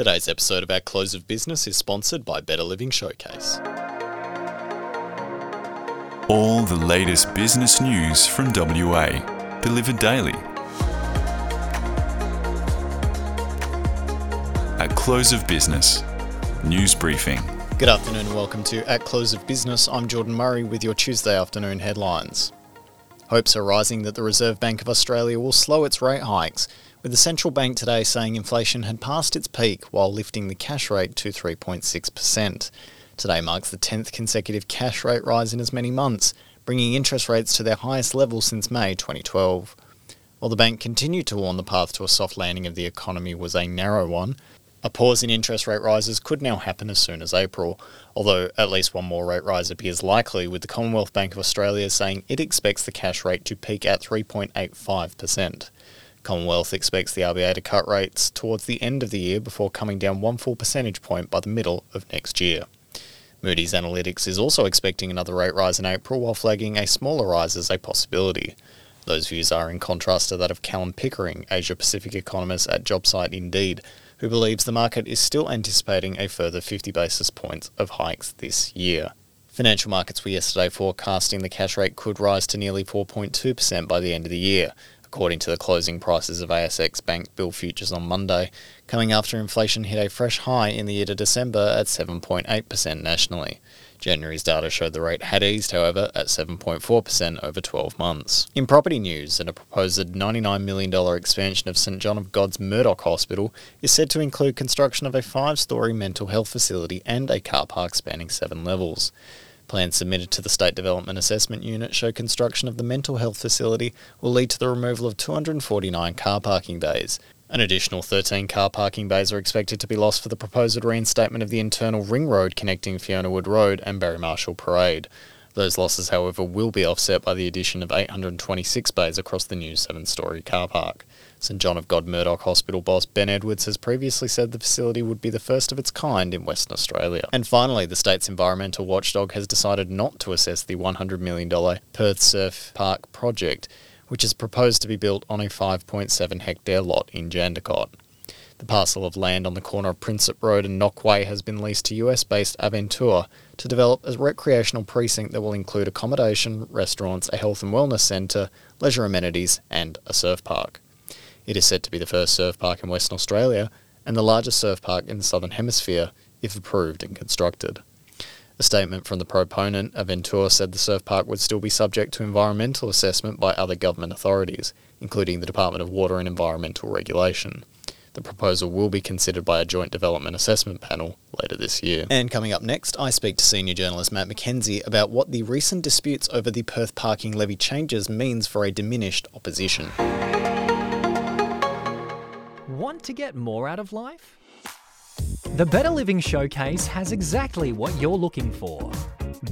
Today's episode of Our Close of Business is sponsored by Better Living Showcase. All the latest business news from WA, delivered daily. At Close of Business, News Briefing. Good afternoon and welcome to At Close of Business. I'm Jordan Murray with your Tuesday afternoon headlines. Hopes are rising that the Reserve Bank of Australia will slow its rate hikes with the central bank today saying inflation had passed its peak while lifting the cash rate to 3.6%. Today marks the 10th consecutive cash rate rise in as many months, bringing interest rates to their highest level since May 2012. While the bank continued to warn the path to a soft landing of the economy was a narrow one, a pause in interest rate rises could now happen as soon as April, although at least one more rate rise appears likely, with the Commonwealth Bank of Australia saying it expects the cash rate to peak at 3.85%. Commonwealth expects the RBA to cut rates towards the end of the year before coming down one full percentage point by the middle of next year. Moody's Analytics is also expecting another rate rise in April while flagging a smaller rise as a possibility. Those views are in contrast to that of Callam Pickering, Asia Pacific economist at JobSite Indeed, who believes the market is still anticipating a further 50 basis points of hikes this year. Financial markets were yesterday forecasting the cash rate could rise to nearly 4.2% by the end of the year, according to the closing prices of ASX bank bill futures on Monday, coming after inflation hit a fresh high in the year to December at 7.8% nationally. January's data showed the rate had eased, however, at 7.4% over 12 months. In property news, a proposed $99 million expansion of St John of God's Murdoch Hospital is said to include construction of a five story mental health facility and a car park spanning seven levels. Plans submitted to the State Development Assessment Unit show construction of the mental health facility will lead to the removal of 249 car parking bays. An additional 13 car parking bays are expected to be lost for the proposed reinstatement of the internal ring road connecting Fiona Wood Road and Barry Marshall Parade. Those losses, however, will be offset by the addition of 826 bays across the new seven story car park. St John of God Murdoch Hospital boss Ben Edwards has previously said the facility would be the first of its kind in Western Australia. And finally, the state's environmental watchdog has decided not to assess the $100 million Perth Surf Park project, which is proposed to be built on a 5.7 hectare lot in Jandakot. The parcel of land on the corner of Prinsep Road and Knockway has been leased to US based Aventuur to develop a recreational precinct that will include accommodation, restaurants, a health and wellness centre, leisure amenities, and a surf park. It is said to be the first surf park in Western Australia and the largest surf park in the Southern Hemisphere if approved and constructed. A statement from the proponent, Aventuur, said the surf park would still be subject to environmental assessment by other government authorities, including the Department of Water and Environmental Regulation. The proposal will be considered by a joint development assessment panel later this year. And coming up next, I speak to senior journalist Matt McKenzie about what the recent disputes over the Perth parking levy changes means for a diminished opposition. Want to get more out of life? The Better Living Showcase has exactly what you're looking for.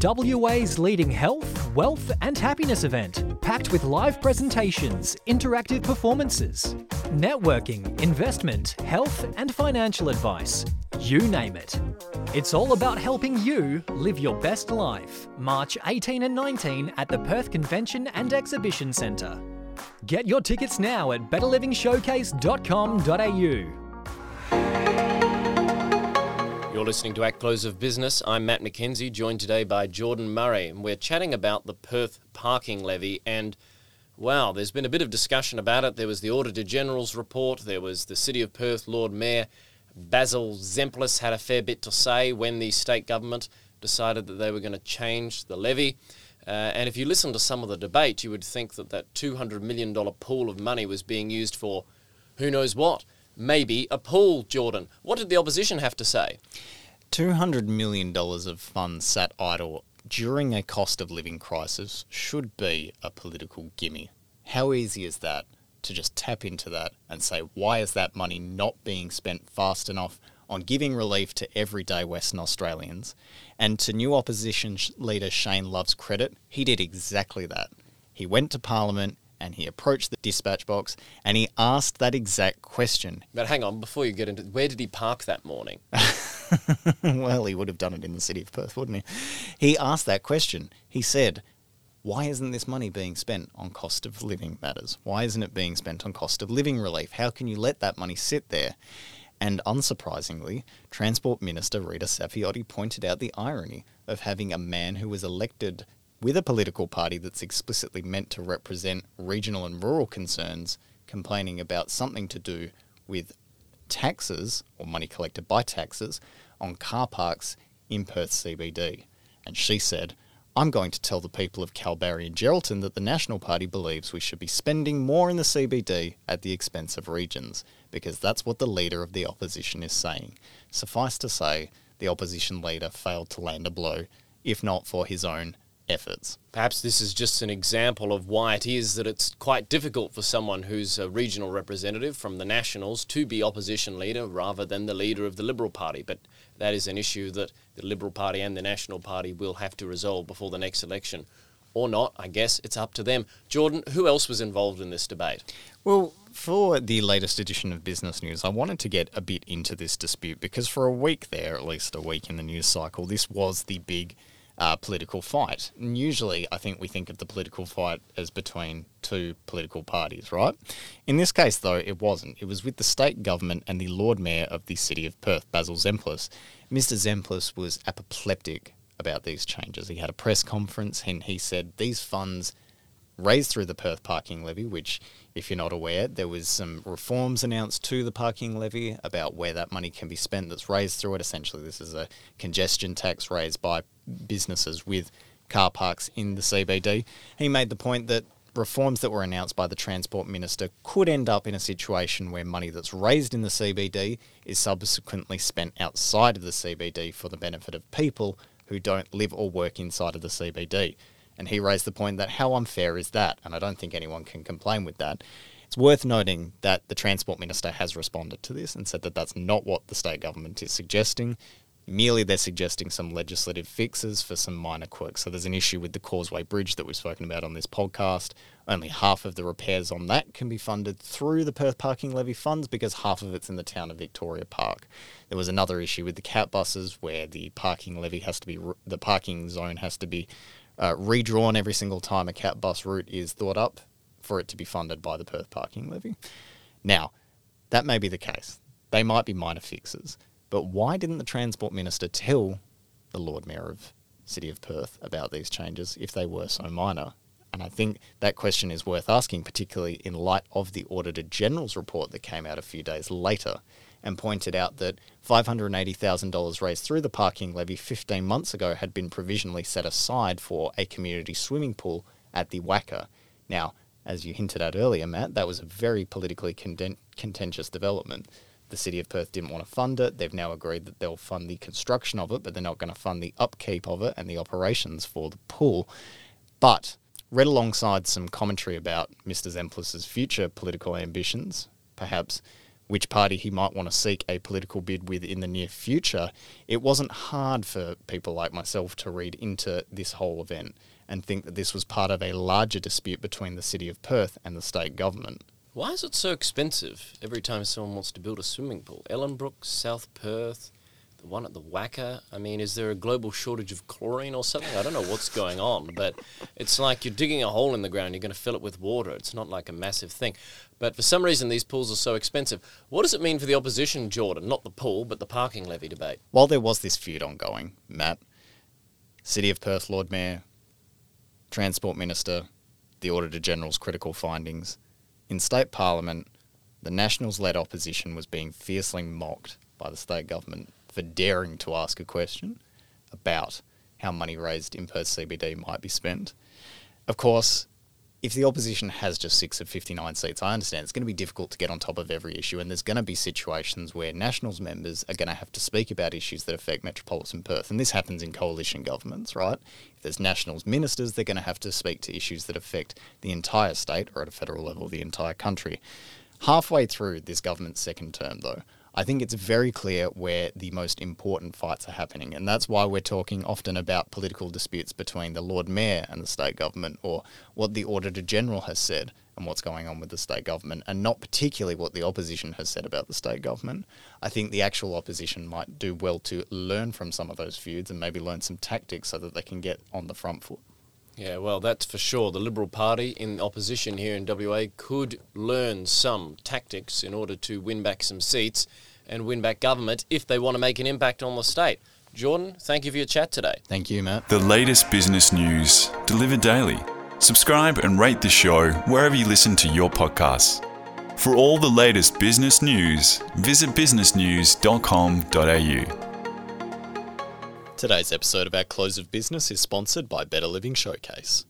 WA's leading health, wealth, and happiness event, packed with live presentations, interactive performances, networking, investment, health, and financial advice. You name it. It's all about helping you live your best life. March 18 and 19 at the Perth Convention and Exhibition Centre. Get your tickets now at betterlivingshowcase.com.au. You're listening to At Close of Business. I'm Matt McKenzie, joined today by Jordan Murray, and we're chatting about the Perth parking levy. And wow, there's been a bit of discussion about it. There was the Auditor General's report, there was the City of Perth Lord Mayor Basil Zempilas had a fair bit to say when the state government decided that they were going to change the levy. Uh, and if you listen to some of the debate, you would think that that $200 million pool of money was being used for who knows what. Maybe a pool, Jordan. What did the opposition have to say? $200 million of funds sat idle during a cost of living crisis should be a political gimme. How easy is that to just tap into that and say, why is that money not being spent fast enough on giving relief to everyday Western Australians. And to new opposition leader Shane Love's credit, he did exactly that. He went to Parliament and he approached the dispatch box and he asked that exact question. But hang on, before you get into where did he park that morning? well, he would have done it in the city of Perth, wouldn't he? He asked that question. He said, why isn't this money being spent on cost of living matters? Why isn't it being spent on cost of living relief? How can you let that money sit there? And unsurprisingly, Transport Minister Rita Saffioti pointed out the irony of having a man who was elected with a political party that's explicitly meant to represent regional and rural concerns complaining about something to do with taxes or money collected by taxes on car parks in Perth CBD. And she said, I'm going to tell the people of Kalbarri and Geraldton that the National Party believes we should be spending more in the CBD at the expense of regions, because that's what the leader of the opposition is saying. Suffice to say, the opposition leader failed to land a blow, if not for his own efforts. Perhaps this is just an example of why it is that it's quite difficult for someone who's a regional representative from the Nationals to be opposition leader rather than the leader of the Liberal Party. But that is an issue that the Liberal Party and the National Party will have to resolve before the next election. Or not, I guess it's up to them. Jordan, who else was involved in this debate? Well, for the latest edition of Business News, I wanted to get a bit into this dispute because for a week there, at least a week in the news cycle, this was the big uh, political fight. And usually, I think we think of the political fight as between two political parties, right? In this case, though, it wasn't. It was with the state government and the Lord Mayor of the city of Perth, Basil Zempilas. Mr. Zempilas was apoplectic about these changes. He had a press conference and he said these funds raised through the Perth parking levy, which, if you're not aware, there was some reforms announced to the parking levy about where that money can be spent that's raised through it. Essentially, this is a congestion tax raised by businesses with car parks in the CBD. He made the point that reforms that were announced by the Transport Minister could end up in a situation where money that's raised in the CBD is subsequently spent outside of the CBD for the benefit of people who don't live or work inside of the CBD. And he raised the point that how unfair is that? And I don't think anyone can complain with that. It's worth noting that the Transport Minister has responded to this and said that that's not what the state government is suggesting. Merely, they're suggesting some legislative fixes for some minor quirks. So, there's an issue with the Causeway Bridge that we've spoken about on this podcast. Only half of the repairs on that can be funded through the Perth Parking Levy funds because half of it's in the town of Victoria Park. There was another issue with the cat buses where the parking levy has to be, the parking zone has to be uh, redrawn every single time a cat bus route is thought up for it to be funded by the Perth Parking Levy. Now, that may be the case. They might be minor fixes. But why didn't the Transport Minister tell the Lord Mayor of City of Perth about these changes if they were so minor? And I think that question is worth asking, particularly in light of the Auditor General's report that came out a few days later and pointed out that $580,000 raised through the parking levy 15 months ago had been provisionally set aside for a community swimming pool at the WACA. Now, as you hinted at earlier, Matt, that was a very politically contentious development the City of Perth didn't want to fund it. They've now agreed that they'll fund the construction of it, but they're not going to fund the upkeep of it and the operations for the pool. But read alongside some commentary about Mr. Zempilas's future political ambitions, perhaps which party he might want to seek a political bid with in the near future, it wasn't hard for people like myself to read into this whole event and think that this was part of a larger dispute between the City of Perth and the state government. Why is it so expensive every time someone wants to build a swimming pool? Ellenbrook, South Perth, the one at the WACA. I mean, is there a global shortage of chlorine or something? I don't know what's going on, but it's like you're digging a hole in the ground, you're going to fill it with water. It's not like a massive thing. But for some reason, these pools are so expensive. What does it mean for the opposition, Jordan? Not the pool, but the parking levy debate. While there was this feud ongoing, Matt, City of Perth Lord Mayor, Transport Minister, the Auditor General's critical findings, in state parliament, the Nationals led opposition was being fiercely mocked by the state government for daring to ask a question about how money raised in Perth CBD might be spent. Of course, if the opposition has just six of 59 seats, I understand it's going to be difficult to get on top of every issue, and there's going to be situations where Nationals members are going to have to speak about issues that affect metropolitan Perth. And this happens in coalition governments, right? If there's Nationals ministers, they're going to have to speak to issues that affect the entire state or at a federal level, the entire country. Halfway through this government's second term, though, I think it's very clear where the most important fights are happening. And that's why we're talking often about political disputes between the Lord Mayor and the state government, or what the Auditor General has said and what's going on with the state government, and not particularly what the opposition has said about the state government. I think the actual opposition might do well to learn from some of those feuds and maybe learn some tactics so that they can get on the front foot. Yeah, well, that's for sure. The Liberal Party in opposition here in WA could learn some tactics in order to win back some seats and win back government if they want to make an impact on the state. Jordan, thank you for your chat today. Thank you, Matt. The latest business news delivered daily. Subscribe and rate the show wherever you listen to your podcasts. For all the latest business news, visit businessnews.com.au. Today's episode of Our Close of Business is sponsored by Better Living Showcase.